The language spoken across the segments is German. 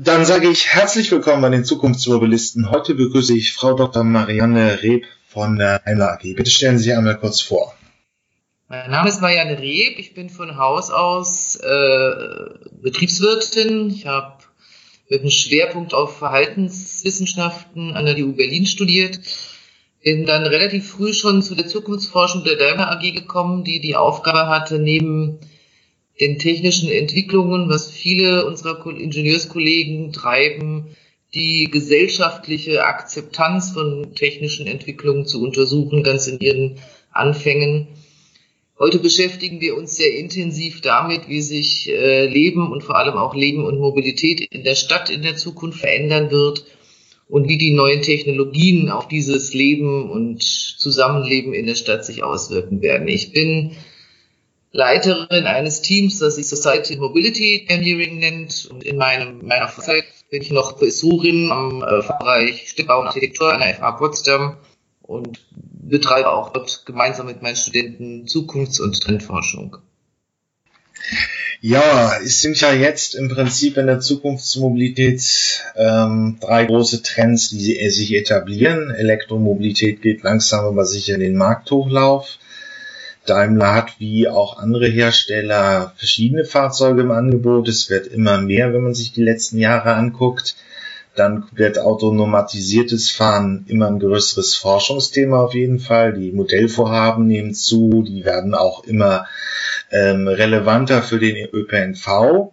Dann sage ich herzlich willkommen bei den Zukunftsmobilisten. Heute begrüße ich Frau Dr. Marianne Reb von der Einler AG. Bitte stellen Sie sich einmal kurz vor. Mein Name ist Marianne Reb. Ich bin von Haus aus äh, Betriebswirtin. Ich habe mit einem Schwerpunkt auf Verhaltenswissenschaften an der TU Berlin studiert. Bin dann relativ früh schon zu der Zukunftsforschung der Daimler AG gekommen, die die Aufgabe hatte, neben den technischen Entwicklungen, was viele unserer Ingenieurskollegen treiben, die gesellschaftliche Akzeptanz von technischen Entwicklungen zu untersuchen, ganz in ihren Anfängen. Heute beschäftigen wir uns sehr intensiv damit, wie sich äh, Leben und vor allem auch Leben und Mobilität in der Stadt in der Zukunft verändern wird und wie die neuen Technologien auf dieses Leben und Zusammenleben in der Stadt sich auswirken werden. Ich bin Leiterin eines Teams, das sich Society Mobility Engineering nennt. Und in meinem, meiner Zeit bin ich noch Professorin am äh, Fachbereich Städtebau und Architektur an der FH Potsdam und betreibe auch dort gemeinsam mit meinen Studenten Zukunfts- und Trendforschung. Ja, es sind ja jetzt im Prinzip in der Zukunftsmobilität ähm, drei große Trends, die sich etablieren. Elektromobilität geht langsam aber sicher in den Markthochlauf. Daimler hat wie auch andere Hersteller verschiedene Fahrzeuge im Angebot. Es wird immer mehr, wenn man sich die letzten Jahre anguckt. Dann wird automatisiertes Fahren immer ein größeres Forschungsthema auf jeden Fall. Die Modellvorhaben nehmen zu, die werden auch immer ähm, relevanter für den ÖPNV.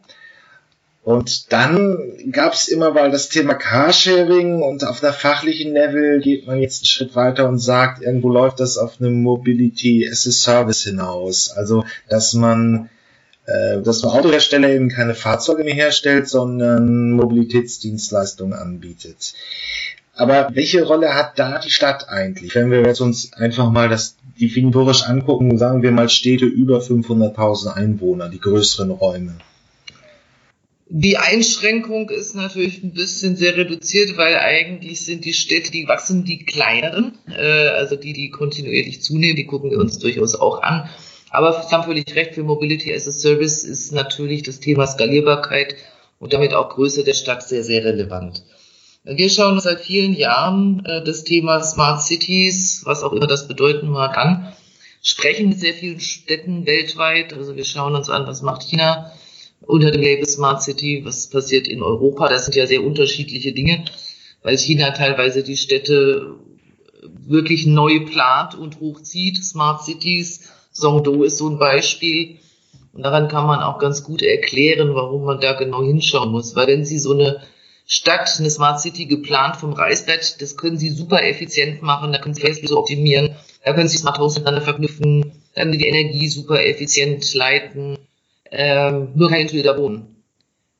Und dann gab es immer mal das Thema Carsharing und auf der fachlichen Level geht man jetzt einen Schritt weiter und sagt, irgendwo läuft das auf eine Mobility as a Service hinaus. Also, dass man, äh, dass man Autohersteller eben keine Fahrzeuge mehr herstellt, sondern Mobilitätsdienstleistungen anbietet. Aber welche Rolle hat da die Stadt eigentlich? Wenn wir jetzt uns einfach mal das definitorisch angucken, sagen wir mal Städte über 500.000 Einwohner, die größeren Räume. Die Einschränkung ist natürlich ein bisschen sehr reduziert, weil eigentlich sind die Städte, die wachsen, die kleineren, äh, also die, die kontinuierlich zunehmen, die gucken wir uns durchaus auch an. Aber Sie haben völlig recht, für Mobility as a Service ist natürlich das Thema Skalierbarkeit und damit auch Größe der Stadt sehr, sehr relevant. Wir schauen uns seit vielen Jahren äh, das Thema Smart Cities, was auch immer das bedeuten mag, an, sprechen mit sehr vielen Städten weltweit. Also wir schauen uns an, was macht China, unter dem Label Smart City, was passiert in Europa. Das sind ja sehr unterschiedliche Dinge, weil China teilweise die Städte wirklich neu plant und hochzieht. Smart Cities, Songdo ist so ein Beispiel. Und daran kann man auch ganz gut erklären, warum man da genau hinschauen muss. Weil wenn Sie so eine Stadt, eine Smart City geplant vom Reißbrett, das können Sie super effizient machen, da können Sie Verkehrsflüsse optimieren, da können Sie Smart Homes miteinander verknüpfen, dann die Energie super effizient leiten, ähm, nur kein Schilder wohnen.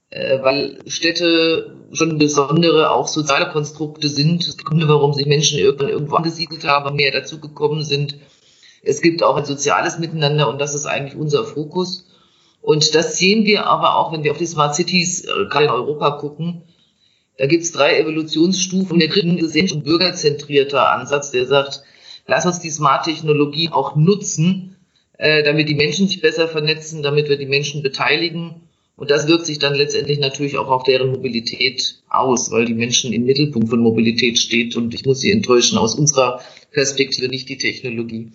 Äh, weil Städte schon besondere, auch soziale Konstrukte sind. Das Gründe, warum sich Menschen irgendwann irgendwo angesiedelt haben, mehr dazugekommen sind. Es gibt auch ein soziales Miteinander und das ist eigentlich unser Fokus. Und das sehen wir aber auch, wenn wir auf die Smart Cities äh, gerade in Europa gucken. Da gibt es drei Evolutionsstufen. Der dritten ist ein bürgerzentrierter Ansatz, der sagt, lass uns die Smart-Technologie auch nutzen, äh, damit die Menschen sich besser vernetzen, damit wir die Menschen beteiligen. Und das wirkt sich dann letztendlich natürlich auch auf deren Mobilität aus, weil die Menschen im Mittelpunkt von Mobilität steht. Und ich muss Sie enttäuschen, aus unserer Perspektive nicht die Technologie.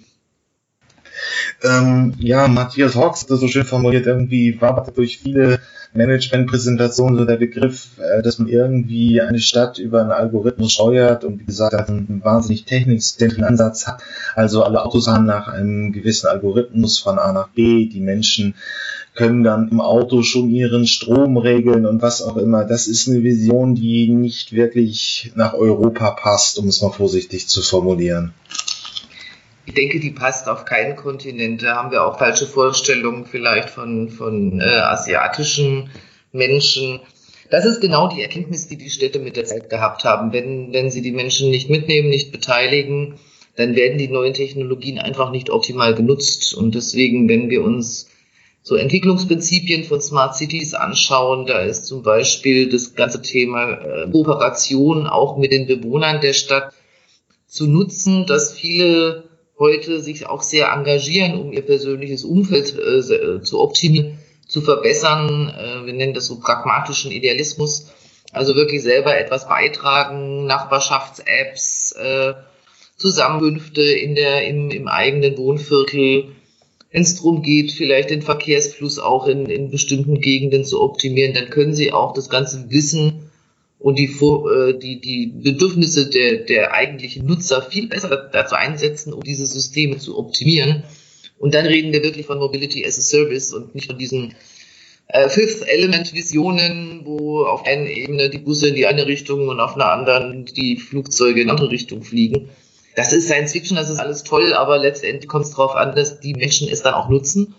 Ähm, ja, Matthias Hawks hat das so schön formuliert, irgendwie war durch viele Management-Präsentationen so der Begriff, äh, dass man irgendwie eine Stadt über einen Algorithmus steuert und wie gesagt, einen wahnsinnig technikzentrischen Ansatz hat. Also alle Autos haben nach einem gewissen Algorithmus von A nach B, die Menschen können dann im Auto schon ihren Strom regeln und was auch immer. Das ist eine Vision, die nicht wirklich nach Europa passt, um es mal vorsichtig zu formulieren. Ich denke, die passt auf keinen Kontinent. Da haben wir auch falsche Vorstellungen vielleicht von, von äh, asiatischen Menschen. Das ist genau die Erkenntnis, die die Städte mit der Zeit gehabt haben. Wenn, wenn sie die Menschen nicht mitnehmen, nicht beteiligen, dann werden die neuen Technologien einfach nicht optimal genutzt. Und deswegen, wenn wir uns so Entwicklungsprinzipien von Smart Cities anschauen, da ist zum Beispiel das ganze Thema äh, Kooperation auch mit den Bewohnern der Stadt zu nutzen, dass viele heute sich auch sehr engagieren, um ihr persönliches Umfeld äh, zu optimieren, zu verbessern. Äh, wir nennen das so pragmatischen Idealismus. Also wirklich selber etwas beitragen, Nachbarschafts-Apps, äh, Zusammenkünfte in der, im, im eigenen Wohnviertel, wenn es darum geht, vielleicht den Verkehrsfluss auch in, in bestimmten Gegenden zu optimieren, dann können Sie auch das ganze Wissen und die, äh, die, die Bedürfnisse der, der eigentlichen Nutzer viel besser dazu einsetzen, um diese Systeme zu optimieren. Und dann reden wir wirklich von Mobility as a Service und nicht von diesen äh, Fifth Element Visionen, wo auf einer Ebene die Busse in die eine Richtung und auf einer anderen die Flugzeuge in eine andere Richtung fliegen das ist Science Fiction, das ist alles toll, aber letztendlich kommt es darauf an, dass die Menschen es dann auch nutzen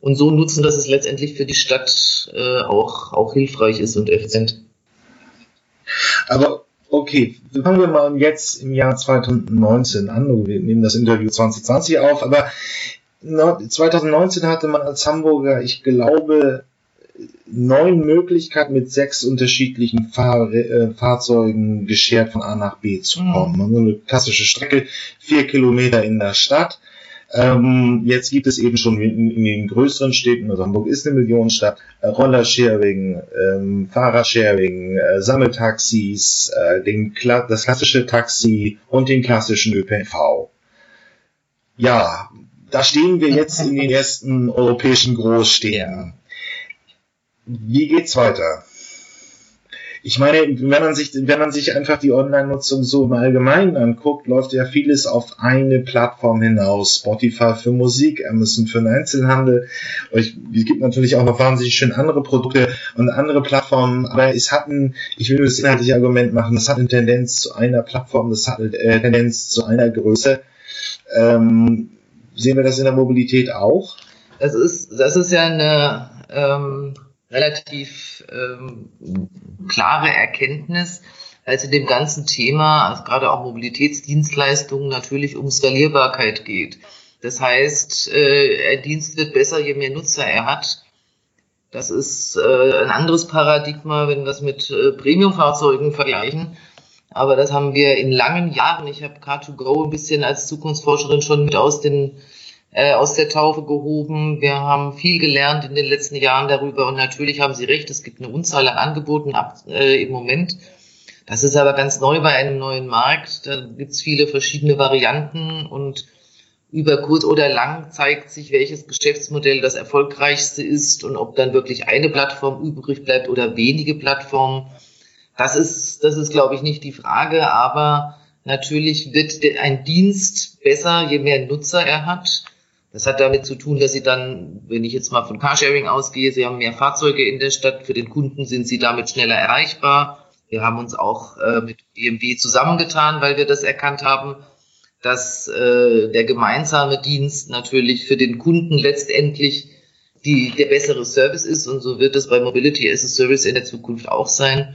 und so nutzen, dass es letztendlich für die Stadt äh, auch, auch hilfreich ist und effizient. Aber okay, fangen wir mal jetzt im Jahr 2019 an. Wir nehmen das Interview 2020 auf, aber 2019 hatte man als Hamburger, ich glaube, neun Möglichkeiten mit sechs unterschiedlichen Fahr äh, Fahrzeugen geschert von A nach B zu mhm. kommen. Also eine klassische Strecke, vier Kilometer in der Stadt. Ähm, jetzt gibt es eben schon in, in, den größeren Städten, also Hamburg ist eine Millionenstadt, äh, Rollersharing, ähm, Fahrersharing, äh, Sammeltaxis, äh, den, das klassische Taxi und den klassischen ÖPNV. Ja, da stehen wir jetzt in den ersten europäischen Großstädten wie geht's weiter? Ich meine, wenn man sich, wenn man sich einfach die Online-Nutzung so im Allgemeinen anguckt, läuft ja vieles auf eine Plattform hinaus. Spotify für Musik, Amazon für den Einzelhandel. Es gibt natürlich auch noch wahnsinnig schön andere Produkte und andere Plattformen, aber es hat ein, ich will nur das inhaltliche Argument machen, das hat eine Tendenz zu einer Plattform, das hat eine äh, Tendenz zu einer Größe. Ähm, sehen wir das in der Mobilität auch? Das ist, das ist ja eine, ähm relativ ähm, klare Erkenntnis, als in dem ganzen Thema, also gerade auch Mobilitätsdienstleistungen, natürlich um Skalierbarkeit geht. Das heißt, äh, ein Dienst wird besser, je mehr Nutzer er hat. Das ist äh, ein anderes Paradigma, wenn wir es mit äh, Premiumfahrzeugen vergleichen. Aber das haben wir in langen Jahren. Ich habe Car2Go ein bisschen als Zukunftsforscherin schon mit aus den äh, aus der Taufe gehoben. Wir haben viel gelernt in den letzten Jahren darüber und natürlich haben Sie recht, es gibt eine Unzahl an Angeboten ab, äh, im Moment. Das ist aber ganz neu bei einem neuen Markt. Da gibt es viele verschiedene Varianten und über kurz oder lang zeigt sich, welches Geschäftsmodell das erfolgreichste ist und ob dann wirklich eine Plattform übrig bleibt oder wenige Plattformen. Das ist, das ist, glaube ich, nicht die Frage, aber natürlich wird ein Dienst besser, je mehr Nutzer er hat. Das hat damit zu tun, dass sie dann, wenn ich jetzt mal von Carsharing ausgehe, sie haben mehr Fahrzeuge in der Stadt, für den Kunden sind sie damit schneller erreichbar. Wir haben uns auch äh, mit BMW zusammengetan, weil wir das erkannt haben, dass äh, der gemeinsame Dienst natürlich für den Kunden letztendlich die, der bessere Service ist und so wird es bei Mobility as a Service in der Zukunft auch sein.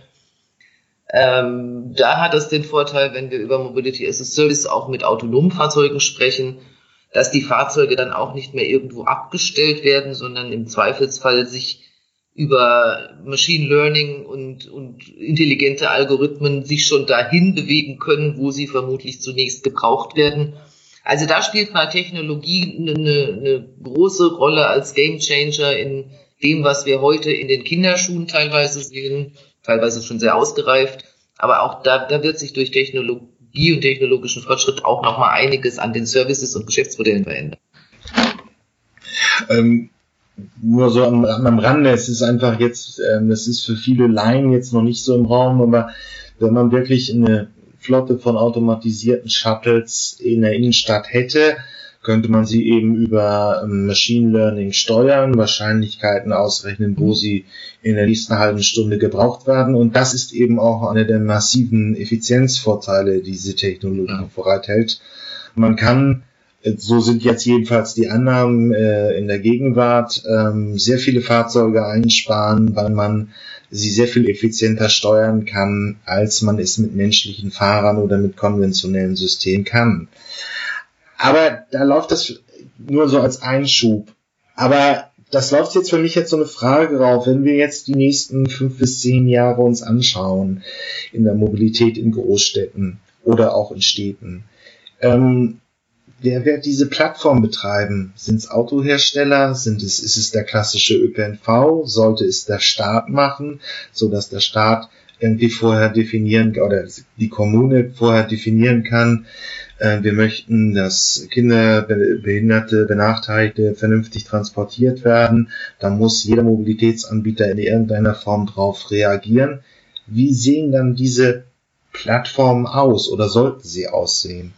Ähm, da hat es den Vorteil, wenn wir über Mobility as a Service auch mit autonomen Fahrzeugen sprechen, dass die Fahrzeuge dann auch nicht mehr irgendwo abgestellt werden, sondern im Zweifelsfall sich über Machine Learning und, und intelligente Algorithmen sich schon dahin bewegen können, wo sie vermutlich zunächst gebraucht werden. Also da spielt mal Technologie eine, eine große Rolle als Gamechanger in dem, was wir heute in den Kinderschuhen teilweise sehen, teilweise schon sehr ausgereift. Aber auch da, da wird sich durch Technologie Technologie und technologischen Fortschritt auch noch mal einiges an den Services und Geschäftsmodellen verändern. Ähm, nur so am, am Rande, es ist einfach jetzt, ähm, das ist für viele Laien jetzt noch nicht so im Raum, aber wenn man wirklich eine Flotte von automatisierten Shuttles in der Innenstadt hätte, könnte man sie eben über ähm, Machine Learning steuern, Wahrscheinlichkeiten ausrechnen, wo sie in der nächsten halben Stunde gebraucht werden. Und das ist eben auch einer der massiven Effizienzvorteile, die diese Technologie ja. bereithält. Man kann, äh, so sind jetzt jedenfalls die Annahmen äh, in der Gegenwart, ähm, sehr viele Fahrzeuge einsparen, weil man sie sehr viel effizienter steuern kann, als man es mit menschlichen Fahrern oder mit konventionellen Systemen kann. Aber da läuft das nur so als Einschub. Aber das läuft jetzt für mich jetzt so eine Frage rauf, wenn wir jetzt die nächsten fünf bis zehn Jahre uns anschauen in der Mobilität in Großstädten oder auch in Städten. Ähm, wer wird diese Plattform betreiben? Sind es Autohersteller? Sind es, ist es der klassische ÖPNV? Sollte es der Staat machen, so dass der Staat irgendwie vorher definieren oder die Kommune vorher definieren kann, wir möchten, dass Kinder, Behinderte, Benachteiligte vernünftig transportiert werden. Da muss jeder Mobilitätsanbieter in irgendeiner Form drauf reagieren. Wie sehen dann diese Plattformen aus oder sollten sie aussehen?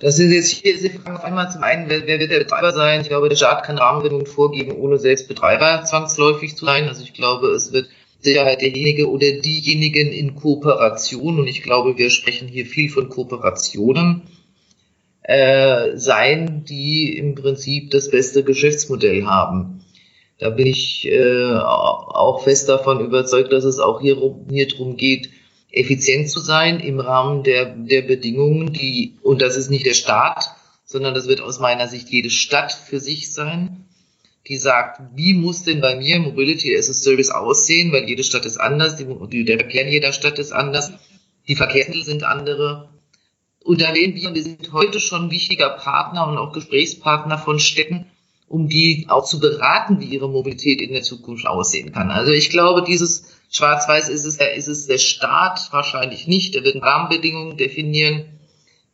Das sind jetzt hier diese Fragen auf einmal zum einen, wer, wer, wird der Betreiber sein? Ich glaube, der Staat kann Rahmenbedingungen vorgeben, ohne selbst Betreiber zwangsläufig zu sein. Also ich glaube, es wird Sicherheit derjenige oder diejenigen in Kooperation, und ich glaube, wir sprechen hier viel von Kooperationen, äh, sein, die im Prinzip das beste Geschäftsmodell haben. Da bin ich äh, auch fest davon überzeugt, dass es auch hier, hier drum geht, effizient zu sein im Rahmen der, der Bedingungen, die, und das ist nicht der Staat, sondern das wird aus meiner Sicht jede Stadt für sich sein die sagt, wie muss denn bei mir Mobility as a Service aussehen, weil jede Stadt ist anders, die, der Verkehr in jeder Stadt ist anders, die Verkehrsmittel sind andere. Und da werden wir, wir sind heute schon wichtiger Partner und auch Gesprächspartner von Städten, um die auch zu beraten, wie ihre Mobilität in der Zukunft aussehen kann. Also ich glaube, dieses Schwarz-Weiß ist es, ist es der Staat wahrscheinlich nicht. Der wird Rahmenbedingungen definieren.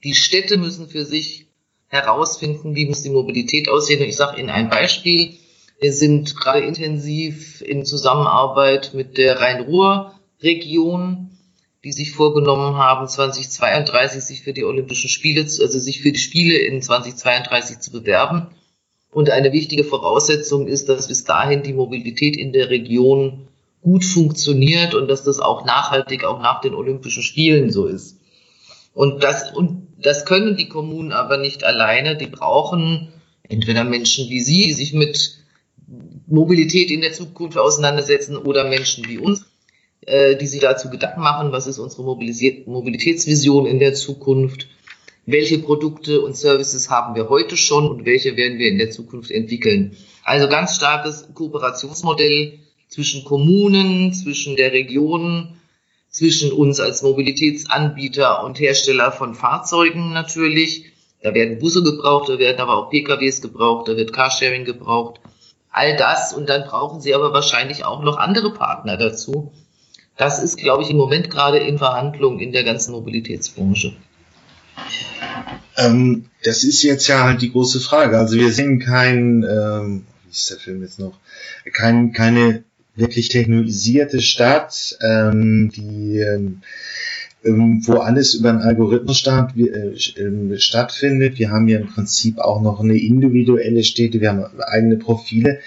Die Städte müssen für sich herausfinden, wie muss die Mobilität aussehen. Und ich sage Ihnen ein Beispiel. Wir sind gerade intensiv in Zusammenarbeit mit der Rhein-Ruhr-Region, die sich vorgenommen haben, 2032 sich für die Olympischen Spiele, also sich für die Spiele in 2032 zu bewerben. Und eine wichtige Voraussetzung ist, dass bis dahin die Mobilität in der Region gut funktioniert und dass das auch nachhaltig auch nach den Olympischen Spielen so ist. Und das, und das können die Kommunen aber nicht alleine. Die brauchen entweder Menschen wie Sie, die sich mit Mobilität in der Zukunft auseinandersetzen oder Menschen wie uns, äh, die sich dazu Gedanken machen, was ist unsere Mobilitätsvision in der Zukunft, welche Produkte und Services haben wir heute schon und welche werden wir in der Zukunft entwickeln. Also ganz starkes Kooperationsmodell zwischen Kommunen, zwischen der Region, zwischen uns als Mobilitätsanbieter und Hersteller von Fahrzeugen natürlich. Da werden Busse gebraucht, da werden aber auch PKWs gebraucht, da wird Carsharing gebraucht all das und dann brauchen sie aber wahrscheinlich auch noch andere Partner dazu. Das ist, glaube ich, im Moment gerade in Verhandlungen in der ganzen Mobilitätsbranche. Ähm, das ist jetzt ja halt die große Frage. Also wir sehen kein, ähm, wie ist der Film jetzt noch, kein, keine wirklich technologisierte Stadt, ähm, die ähm, ähm, wo alles über einen Algorithmus statt, äh, ähm, stattfindet. Wir haben ja im Prinzip auch noch eine individuelle Städte, wir haben eigene Profile.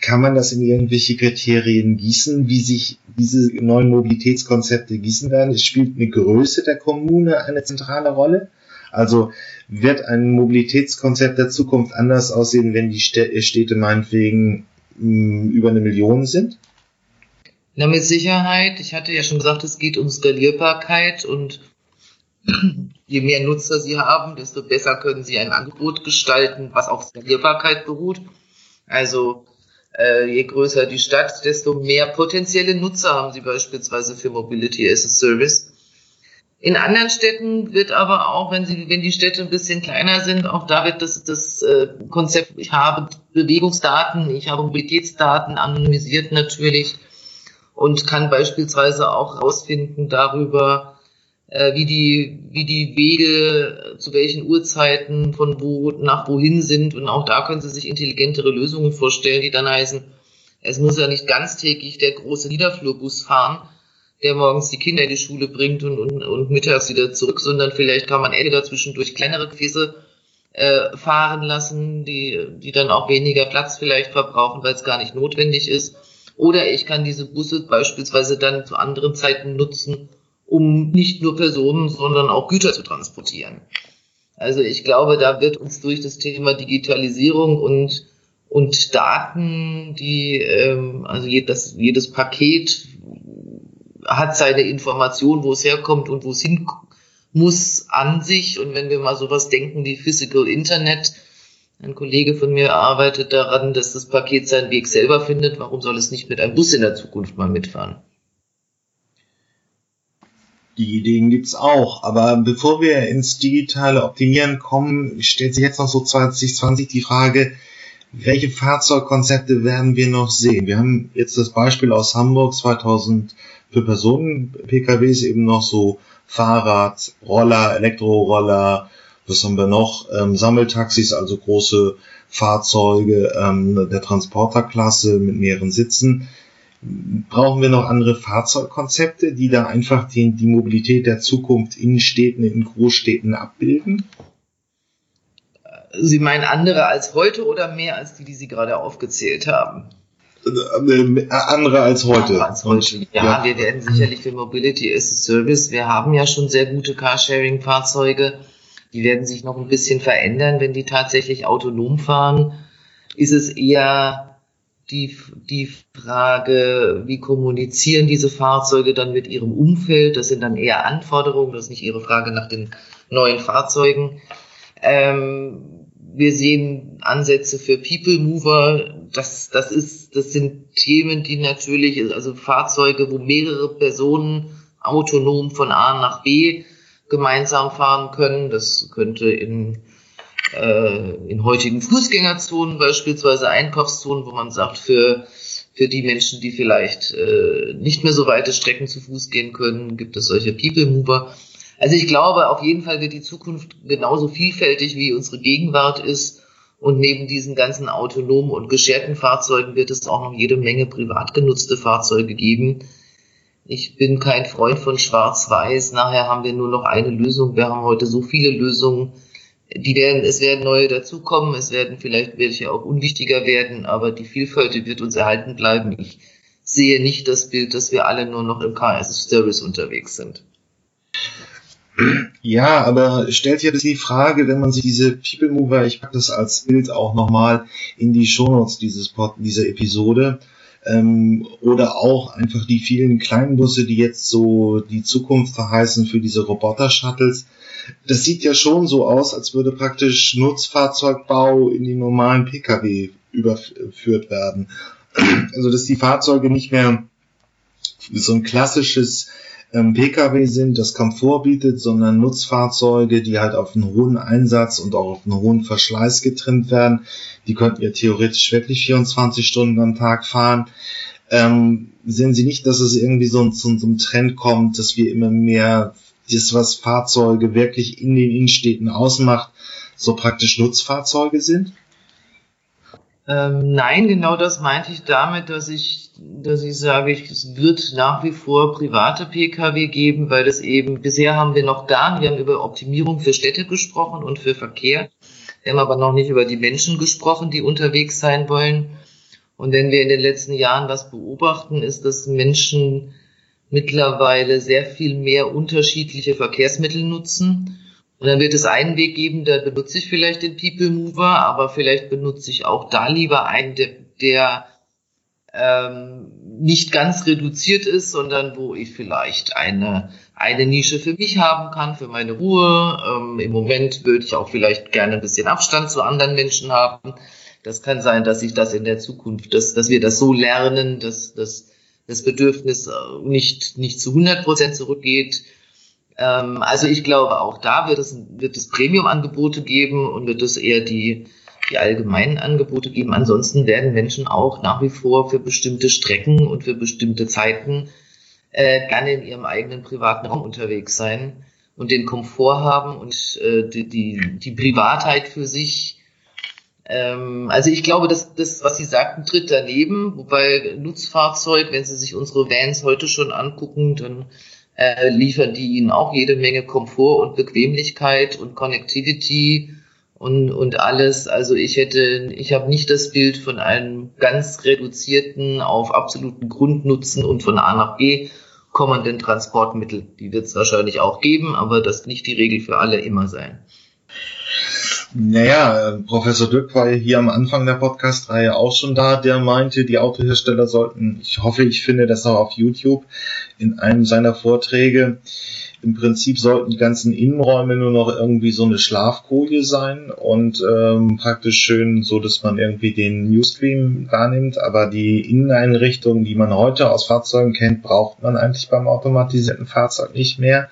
Kann man das in irgendwelche Kriterien gießen, wie sich diese neuen Mobilitätskonzepte gießen werden? Es spielt eine Größe der Kommune eine zentrale Rolle. Also wird ein Mobilitätskonzept der Zukunft anders aussehen, wenn die Städte meinetwegen mm, über eine Million sind? Na, mit Sicherheit. Ich hatte ja schon gesagt, es geht um Skalierbarkeit und je mehr Nutzer Sie haben, desto besser können Sie ein Angebot gestalten, was auf Skalierbarkeit beruht. Also äh, je größer die Stadt, desto mehr potenzielle Nutzer haben Sie beispielsweise für Mobility as a Service. In anderen Städten wird aber auch, wenn sie, wenn die Städte ein bisschen kleiner sind, auch da wird das, das äh, Konzept, ich habe Bewegungsdaten, ich habe Mobilitätsdaten anonymisiert natürlich und kann beispielsweise auch herausfinden darüber, äh, wie die, wie die Wege zu welchen Uhrzeiten von wo nach wohin sind. Und auch da können Sie sich intelligentere Lösungen vorstellen, die dann heißen, es muss ja nicht ganztägig der große Niederflurbus fahren, der morgens die Kinder in die Schule bringt und, und, und mittags wieder zurück, sondern vielleicht kann man entweder zwischendurch kleinere Gefäße äh, fahren lassen, die, die dann auch weniger Platz vielleicht verbrauchen, weil es gar nicht notwendig ist. Oder ich kann diese Busse beispielsweise dann zu anderen Zeiten nutzen, um nicht nur Personen, sondern auch Güter zu transportieren. Also ich glaube, da wird uns durch das Thema Digitalisierung und, und Daten, die, ähm, also jedes, jedes Paket hat seine Information, wo es herkommt und wo es hin muss an sich. Und wenn wir mal sowas denken wie Physical Internet, ein Kollege von mir arbeitet daran, dass das Paket seinen Weg selber findet. Warum soll es nicht mit einem Bus in der Zukunft mal mitfahren? Die Ideen gibt's auch, aber bevor wir ins digitale Optimieren kommen, stellt sich jetzt noch so 2020 die Frage, welche Fahrzeugkonzepte werden wir noch sehen? Wir haben jetzt das Beispiel aus Hamburg 2000 für Personen-PKWs eben noch so Fahrrad, Roller, Elektroroller, was haben wir noch? Ähm, Sammeltaxis, also große Fahrzeuge ähm, der Transporterklasse mit mehreren Sitzen. Brauchen wir noch andere Fahrzeugkonzepte, die da einfach die, die Mobilität der Zukunft in Städten, in Großstädten abbilden? Sie meinen andere als heute oder mehr als die, die Sie gerade aufgezählt haben? Äh, andere als heute. Andere als heute. Und, ja, ja, wir werden sicherlich für Mobility as a Service, wir haben ja schon sehr gute Carsharing-Fahrzeuge, die werden sich noch ein bisschen verändern, wenn die tatsächlich autonom fahren. Ist es eher die, die Frage, wie kommunizieren diese Fahrzeuge dann mit ihrem Umfeld? Das sind dann eher Anforderungen, das ist nicht Ihre Frage nach den neuen Fahrzeugen. Ähm, wir sehen Ansätze für People Mover. Das, das ist, das sind Themen, die natürlich, also Fahrzeuge, wo mehrere Personen autonom von A nach B gemeinsam fahren können. Das könnte in, äh, in heutigen Fußgängerzonen beispielsweise Einkaufszonen, wo man sagt, für, für die Menschen, die vielleicht äh, nicht mehr so weite Strecken zu Fuß gehen können, gibt es solche People Mover. Also ich glaube, auf jeden Fall wird die Zukunft genauso vielfältig wie unsere Gegenwart ist. Und neben diesen ganzen autonomen und gescherten Fahrzeugen wird es auch noch jede Menge privat genutzte Fahrzeuge geben. Ich bin kein Freund von Schwarz-Weiß. Nachher haben wir nur noch eine Lösung. Wir haben heute so viele Lösungen. Die werden, es werden neue dazukommen. Es werden vielleicht welche auch unwichtiger werden. Aber die Vielfalt wird uns erhalten bleiben. Ich sehe nicht das Bild, dass wir alle nur noch im KS-Service unterwegs sind. Ja, aber stellt ja die Frage, wenn man sich diese People Mover, ich packe das als Bild auch nochmal in die Shownotes dieses Pod, dieser Episode, ähm, oder auch einfach die vielen kleinen Busse, die jetzt so die Zukunft verheißen für diese Roboter-Shuttles. Das sieht ja schon so aus, als würde praktisch Nutzfahrzeugbau in die normalen Pkw überführt werden. Also dass die Fahrzeuge nicht mehr so ein klassisches ähm, Pkw sind, das Komfort bietet, sondern Nutzfahrzeuge, die halt auf einen hohen Einsatz und auch auf einen hohen Verschleiß getrimmt werden. Die könnten ja theoretisch wirklich 24 Stunden am Tag fahren. Ähm, sehen Sie nicht, dass es irgendwie so zu so Trend kommt, dass wir immer mehr das, was Fahrzeuge wirklich in den Innenstädten ausmacht, so praktisch Nutzfahrzeuge sind? Ähm, nein, genau das meinte ich damit, dass ich, dass ich sage, es wird nach wie vor private Pkw geben, weil es eben, bisher haben wir noch gar nicht, wir haben über Optimierung für Städte gesprochen und für Verkehr. Wir haben aber noch nicht über die Menschen gesprochen, die unterwegs sein wollen. Und wenn wir in den letzten Jahren was beobachten, ist, dass Menschen mittlerweile sehr viel mehr unterschiedliche Verkehrsmittel nutzen und dann wird es einen Weg geben, da benutze ich vielleicht den People Mover, aber vielleicht benutze ich auch da lieber einen, der, der ähm, nicht ganz reduziert ist, sondern wo ich vielleicht eine, eine Nische für mich haben kann, für meine Ruhe. Ähm, Im Moment würde ich auch vielleicht gerne ein bisschen Abstand zu anderen Menschen haben. Das kann sein, dass ich das in der Zukunft, dass, dass wir das so lernen, dass, dass das Bedürfnis äh, nicht, nicht zu 100 Prozent zurückgeht ähm, also ich glaube, auch da wird es, wird es Premium-Angebote geben und wird es eher die, die allgemeinen Angebote geben. Ansonsten werden Menschen auch nach wie vor für bestimmte Strecken und für bestimmte Zeiten äh, gerne in ihrem eigenen privaten Raum unterwegs sein und den Komfort haben und äh, die, die, die Privatheit für sich. Ähm, also ich glaube, dass das, was Sie sagten, tritt daneben, wobei Nutzfahrzeug, wenn Sie sich unsere Vans heute schon angucken, dann äh, liefern die ihnen auch jede Menge Komfort und Bequemlichkeit und Connectivity und, und alles. Also ich hätte, ich habe nicht das Bild von einem ganz reduzierten auf absoluten Grundnutzen und von A nach B kommenden Transportmittel. Die wird es wahrscheinlich auch geben, aber das nicht die Regel für alle immer sein. Naja, Professor Dück war hier am Anfang der Podcast-Reihe auch schon da, der meinte, die Autohersteller sollten, ich hoffe, ich finde das auch auf YouTube, in einem seiner Vorträge, im Prinzip sollten die ganzen Innenräume nur noch irgendwie so eine Schlafkoje sein und ähm, praktisch schön so, dass man irgendwie den Newsstream wahrnimmt, aber die Inneneinrichtung, die man heute aus Fahrzeugen kennt, braucht man eigentlich beim automatisierten Fahrzeug nicht mehr.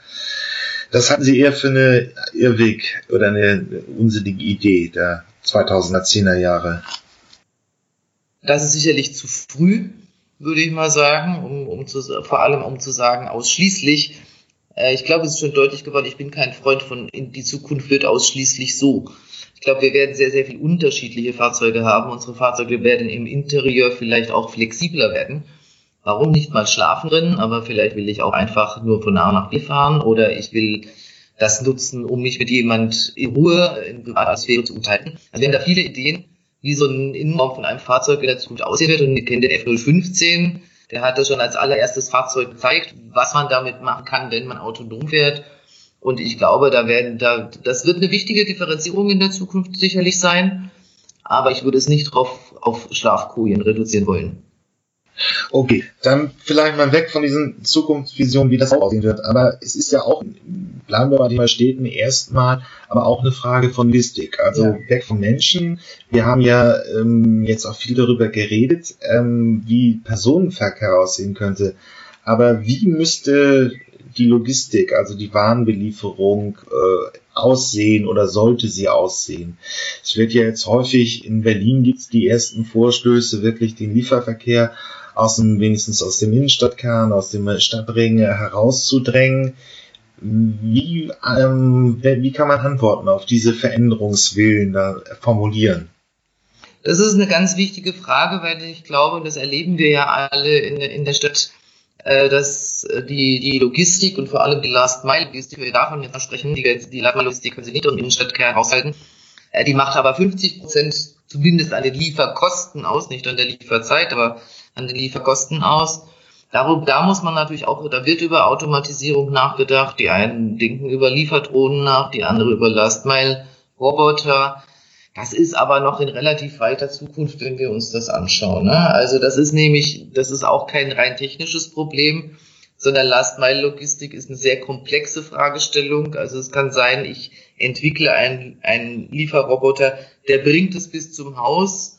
Das hatten sie eher für eine Irrweg oder eine unsinnige Idee der 2010er Jahre. Das ist sicherlich zu früh, würde ich mal sagen, um, um zu, vor allem um zu sagen, ausschließlich. Äh, ich glaube, es ist schon deutlich geworden, ich bin kein Freund von, in die Zukunft wird ausschließlich so. Ich glaube, wir werden sehr, sehr viel unterschiedliche Fahrzeuge haben. Unsere Fahrzeuge werden im Interieur vielleicht auch flexibler werden. Warum nicht mal schlafen drin, aber vielleicht will ich auch einfach nur von A nach B fahren oder ich will das nutzen, um mich mit jemand in Ruhe in Privatsphäre zu unterhalten. Also wir da viele Ideen, wie so ein Innenraum von einem Fahrzeug in der Zukunft aussehen wird. Und ihr kennt den F015, der hat das schon als allererstes Fahrzeug gezeigt, was man damit machen kann, wenn man autonom fährt. Und ich glaube, da werden, da, das wird eine wichtige Differenzierung in der Zukunft sicherlich sein. Aber ich würde es nicht drauf auf Schlafkojen reduzieren wollen. Okay, dann vielleicht mal weg von diesen Zukunftsvisionen, wie das aussehen wird. Aber es ist ja auch, bleiben wir bei den Städten erstmal, aber auch eine Frage von Logistik. Also ja. weg vom Menschen. Wir haben ja ähm, jetzt auch viel darüber geredet, ähm, wie Personenverkehr aussehen könnte. Aber wie müsste die Logistik, also die Warenbelieferung, äh, aussehen oder sollte sie aussehen? Es wird ja jetzt häufig, in Berlin gibt es die ersten Vorstöße, wirklich den Lieferverkehr aus dem, wenigstens aus dem Innenstadtkern, aus dem Stadtring herauszudrängen. Wie, ähm, wie kann man Antworten auf diese Veränderungswillen da formulieren? Das ist eine ganz wichtige Frage, weil ich glaube, das erleben wir ja alle in, in der Stadt, äh, dass die, die Logistik und vor allem die Last-Mile-Logistik, wir davon jetzt sprechen, die, die Last-Mile-Logistik können sie nicht im Innenstadtkern haushalten, äh, die macht aber 50 Prozent zumindest an den Lieferkosten aus, nicht an der Lieferzeit, aber an den Lieferkosten aus. Darum, da muss man natürlich auch, da wird über Automatisierung nachgedacht. Die einen denken über Lieferdrohnen nach, die andere über Last-Mile-Roboter. Das ist aber noch in relativ weiter Zukunft, wenn wir uns das anschauen. Ne? Also das ist nämlich, das ist auch kein rein technisches Problem, sondern Last-Mile-Logistik ist eine sehr komplexe Fragestellung. Also es kann sein, ich entwickle einen, einen Lieferroboter, der bringt es bis zum Haus,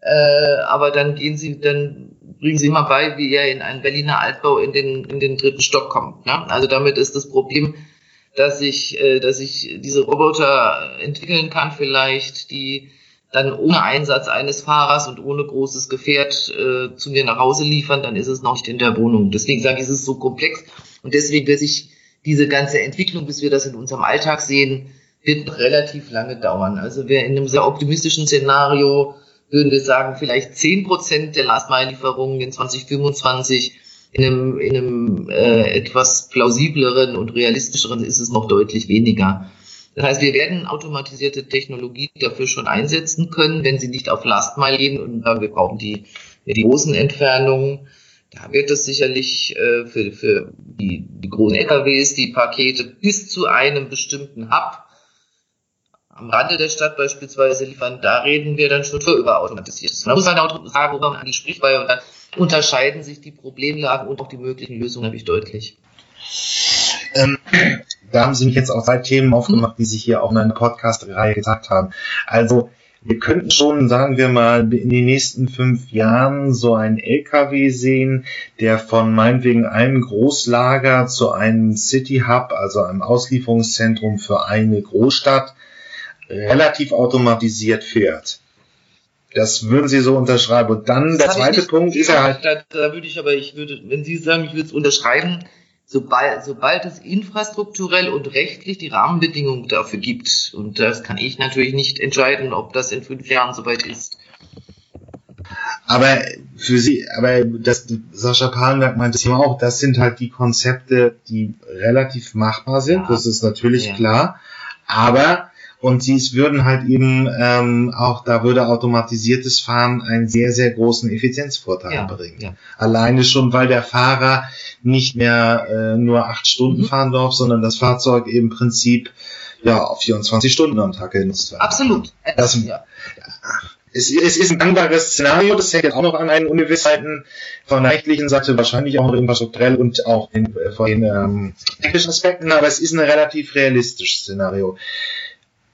äh, aber dann gehen sie, dann bringen sie mal bei, wie er in einen Berliner Altbau in den, in den dritten Stock kommt. Ne? Also damit ist das Problem, dass ich, äh, dass ich diese Roboter entwickeln kann vielleicht, die dann ohne Einsatz eines Fahrers und ohne großes Gefährt äh, zu mir nach Hause liefern, dann ist es noch nicht in der Wohnung. Deswegen sage ich, es ist so komplex und deswegen wird sich diese ganze Entwicklung, bis wir das in unserem Alltag sehen, wird relativ lange dauern. Also wer in einem sehr optimistischen Szenario würden wir sagen, vielleicht zehn Prozent der Last-Mile-Lieferungen in 2025 in einem, in einem äh, etwas plausibleren und realistischeren ist es noch deutlich weniger. Das heißt, wir werden automatisierte Technologie dafür schon einsetzen können, wenn sie nicht auf Last Mile gehen und sagen, wir brauchen die, die großen Entfernungen. Da wird es sicherlich äh, für, für die, die großen LKWs, die Pakete bis zu einem bestimmten Hub am Rande der Stadt beispielsweise liefern, da reden wir dann schon für überautomatisiertes. Man muss halt auch sagen, worüber man eigentlich spricht, weil dann unterscheiden sich die Problemlagen und auch die möglichen Lösungen nämlich deutlich. Ähm, da haben Sie mich jetzt auch zwei Themen aufgemacht, die sich hier auch in einer Podcast-Reihe gesagt haben. Also, wir könnten schon, sagen wir mal, in den nächsten fünf Jahren so einen LKW sehen, der von meinetwegen einem Großlager zu einem City Hub, also einem Auslieferungszentrum für eine Großstadt, relativ automatisiert fährt. Das würden Sie so unterschreiben. Und dann das der zweite Punkt ist ja halt. Da, da würde ich aber, ich würde, wenn Sie sagen, ich würde es unterschreiben, sobald, sobald es infrastrukturell und rechtlich die Rahmenbedingungen dafür gibt, und das kann ich natürlich nicht entscheiden, ob das in fünf Jahren soweit ist. Aber für Sie, aber das, Sascha Palenberg meint es ja auch, das sind halt die Konzepte, die relativ machbar sind, ja. das ist natürlich ja. klar. Aber und sie würden halt eben ähm, auch, da würde automatisiertes Fahren einen sehr, sehr großen Effizienzvorteil ja, bringen. Ja. Alleine schon, weil der Fahrer nicht mehr äh, nur acht Stunden mhm. fahren darf, sondern das Fahrzeug im Prinzip ja auf 24 Stunden am Tag genutzt wird. Absolut. Das, ja. Es, es ist ein dankbares Szenario, das hängt auch noch an einen Ungewissheiten von der rechtlichen Seite, wahrscheinlich auch noch infrastrukturell und auch in, äh, von den ähm, technischen Aspekten, aber es ist ein relativ realistisches Szenario.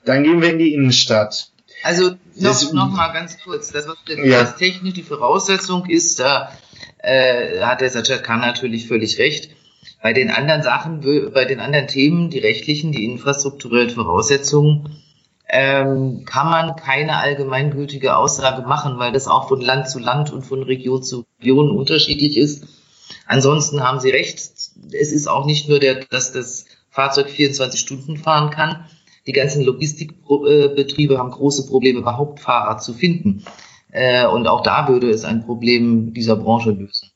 Dann gehen wir in die Innenstadt. Also noch, noch mal ganz kurz, das was ja. technisch die Voraussetzung ist, da äh, hat der Satschat natürlich völlig recht. Bei den anderen Sachen, bei den anderen Themen, die rechtlichen, die infrastrukturellen Voraussetzungen, ähm, kann man keine allgemeingültige Aussage machen, weil das auch von Land zu Land und von Region zu Region unterschiedlich ist. Ansonsten haben Sie recht. Es ist auch nicht nur der, dass das Fahrzeug 24 Stunden fahren kann. Die ganzen Logistikbetriebe haben große Probleme, überhaupt Fahrer zu finden. Äh, und auch da würde es ein Problem dieser Branche lösen.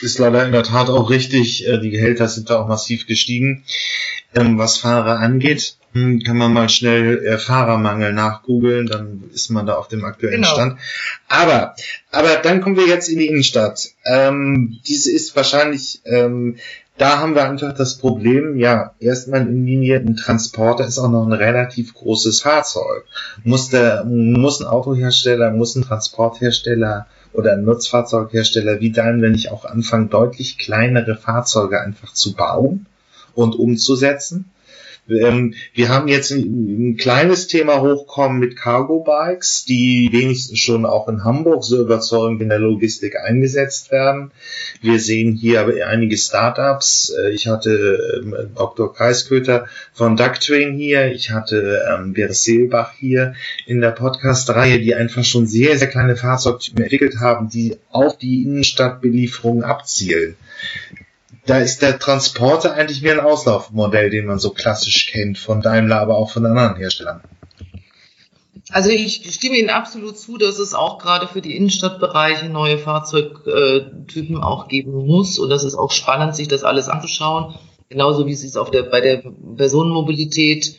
Ist leider in der Tat auch richtig. Äh, die Gehälter sind da auch massiv gestiegen. Ähm, was Fahrer angeht, hm, kann man mal schnell äh, Fahrermangel nachgoogeln, dann ist man da auf dem aktuellen genau. Stand. Aber, aber dann kommen wir jetzt in die Innenstadt. Ähm, diese ist wahrscheinlich, ähm, da haben wir einfach das Problem, ja, erstmal in Linie ein Transporter ist auch noch ein relativ großes Fahrzeug. Muss der, muss ein Autohersteller, muss ein Transporthersteller oder ein Nutzfahrzeughersteller wie Daimler nicht auch anfangen, deutlich kleinere Fahrzeuge einfach zu bauen und umzusetzen? Ähm, wir haben jetzt ein, ein, kleines Thema hochkommen mit Cargo Bikes, die wenigstens schon auch in Hamburg so überzeugend in der Logistik eingesetzt werden. Wir sehen hier aber einige Startups. Äh, ich hatte ähm, Dr. Kreisköter von Ducktrain hier. Ich hatte ähm, Beres Seelbach hier in der Podcast-Reihe, die einfach schon sehr, sehr kleine Fahrzeugtypen entwickelt haben, die auf die Innenstadtbelieferung abzielen da ist der Transporter eigentlich wie ein Auslaufmodell, den man so klassisch kennt von Daimler, aber auch von anderen Herstellern. Also ich stimme Ihnen absolut zu, dass es auch gerade für die Innenstadtbereiche neue Fahrzeugtypen auch geben muss und das ist auch spannend, sich das alles anzuschauen. Genauso wie Sie es auf der, bei der Personenmobilität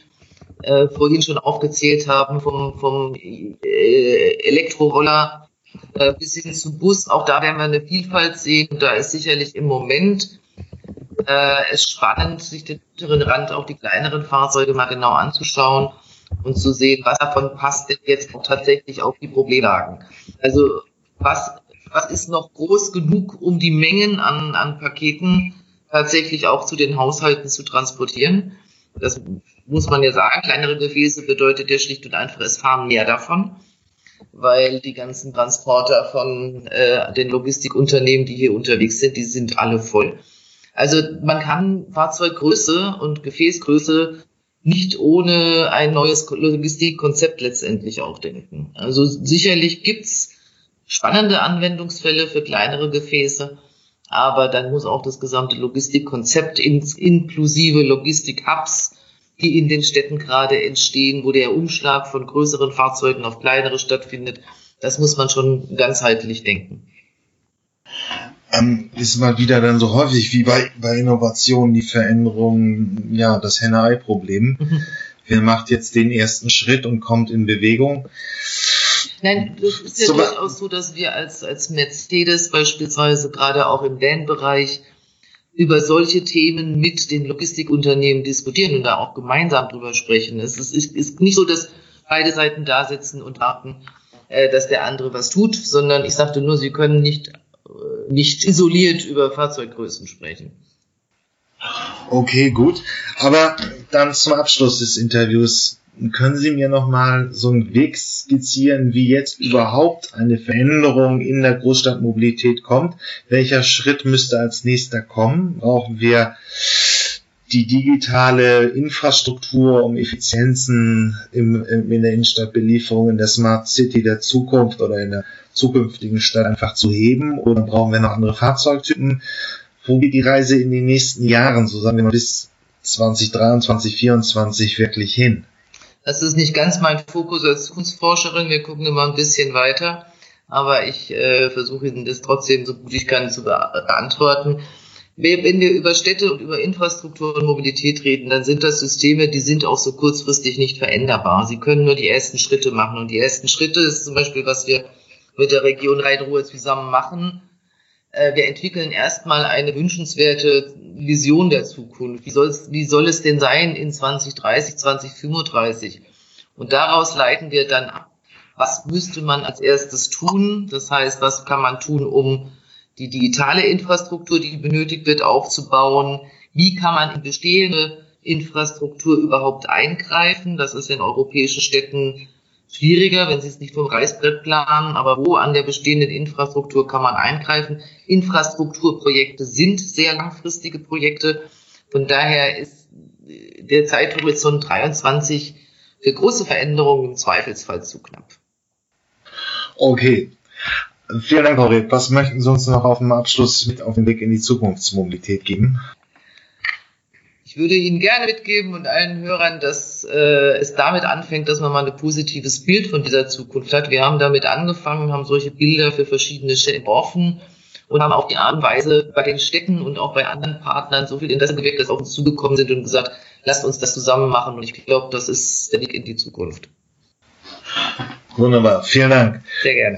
äh, vorhin schon aufgezählt haben, vom, vom äh, Elektroroller äh, bis hin zum Bus. Auch da werden wir eine Vielfalt sehen. Da ist sicherlich im Moment äh, ist spannend, sich den unteren Rand, auch die kleineren Fahrzeuge mal genau anzuschauen und zu sehen, was davon passt denn jetzt auch tatsächlich auf die Problemlagen. Also was, was ist noch groß genug, um die Mengen an, an Paketen tatsächlich auch zu den Haushalten zu transportieren. Das muss man ja sagen. Kleinere Gefäße bedeutet ja schlicht und einfach, es fahren mehr davon, weil die ganzen Transporter von äh, den Logistikunternehmen, die hier unterwegs sind, die sind alle voll. Also man kann Fahrzeuggröße und Gefäßgröße nicht ohne ein neues Logistikkonzept letztendlich auch denken. Also sicherlich gibt's spannende Anwendungsfälle für kleinere Gefäße, aber dann muss auch das gesamte Logistikkonzept inklusive Logistik-Hubs, die in den Städten gerade entstehen, wo der Umschlag von größeren Fahrzeugen auf kleinere stattfindet, das muss man schon ganzheitlich denken ähm, ist mal wieder dann so häufig wie bei, bei Innovationen die Veränderung, ja, das Henne-Ei-Problem. Mhm. Wer macht jetzt den ersten Schritt und kommt in Bewegung? Nein, das ist ja so, durchaus so, dass wir als, als Mercedes beispielsweise gerade auch im Van-Bereich über solche Themen mit den Logistikunternehmen diskutieren und da auch gemeinsam drüber sprechen. Es ist, ist, ist nicht so, dass beide Seiten da sitzen und warten, äh, dass der andere was tut, sondern ich sagte nur, sie können nicht nicht isoliert über Fahrzeuggrößen sprechen. Okay, gut. Aber dann zum Abschluss des Interviews. Können Sie mir nochmal so einen Weg skizzieren, wie jetzt überhaupt eine Veränderung in der Großstadtmobilität kommt? Welcher Schritt müsste als nächster kommen? Brauchen wir die digitale Infrastruktur, um Effizienzen im, im, in der Innenstadtbelieferung, in der Smart City der Zukunft oder in der zukünftigen Stadt einfach zu heben? Oder brauchen wir noch andere Fahrzeugtypen? Wo geht die Reise in den nächsten Jahren, so sagen wir mal bis 2023, 2024 wirklich hin? Das ist nicht ganz mein Fokus als Zukunftsforscherin. Wir gucken immer ein bisschen weiter. Aber ich äh, versuche Ihnen das trotzdem so gut ich kann zu beantworten. Wenn wir über Städte und über Infrastruktur und Mobilität reden, dann sind das Systeme, die sind auch so kurzfristig nicht veränderbar. Sie können nur die ersten Schritte machen. Und die ersten Schritte ist zum Beispiel, was wir mit der Region Rhein-Ruhr zusammen machen. Äh, wir entwickeln erstmal eine wünschenswerte Vision der Zukunft. Wie, soll's, wie soll es denn sein in 2030, 2035? Und daraus leiten wir dann ab, was müsste man als erstes tun? Das heißt, was kann man tun, um die digitale Infrastruktur, die benötigt wird, aufzubauen? Wie kann man in bestehende Infrastruktur überhaupt eingreifen? Das ist in europäischen Städten schwieriger, wenn Sie es nicht vom Reißbrett planen, aber wo an der bestehenden Infrastruktur kann man eingreifen? Infrastrukturprojekte sind sehr langfristige Projekte. Von daher ist der Zeithorizont 23 für große Veränderungen im Zweifelsfall zu knapp. Okay. Vielen Dank, Horrit. Was möchten Sie uns noch auf dem Abschluss mit auf den Weg in die Zukunftsmobilität geben? Ich würde Ihnen gerne mitgeben und allen Hörern, dass äh, es damit anfängt, dass man mal ein positives Bild von dieser Zukunft hat. Wir haben damit angefangen, haben solche Bilder für verschiedene Städte entworfen und haben auf die Art und Weise bei den Städten und auch bei anderen Partnern so viel Interesse geweckt, dass auf uns zugekommen sind und gesagt, lasst uns das zusammen machen. Und ich glaube, das ist der Weg in die Zukunft. Wunderbar, vielen Dank. Sehr gerne.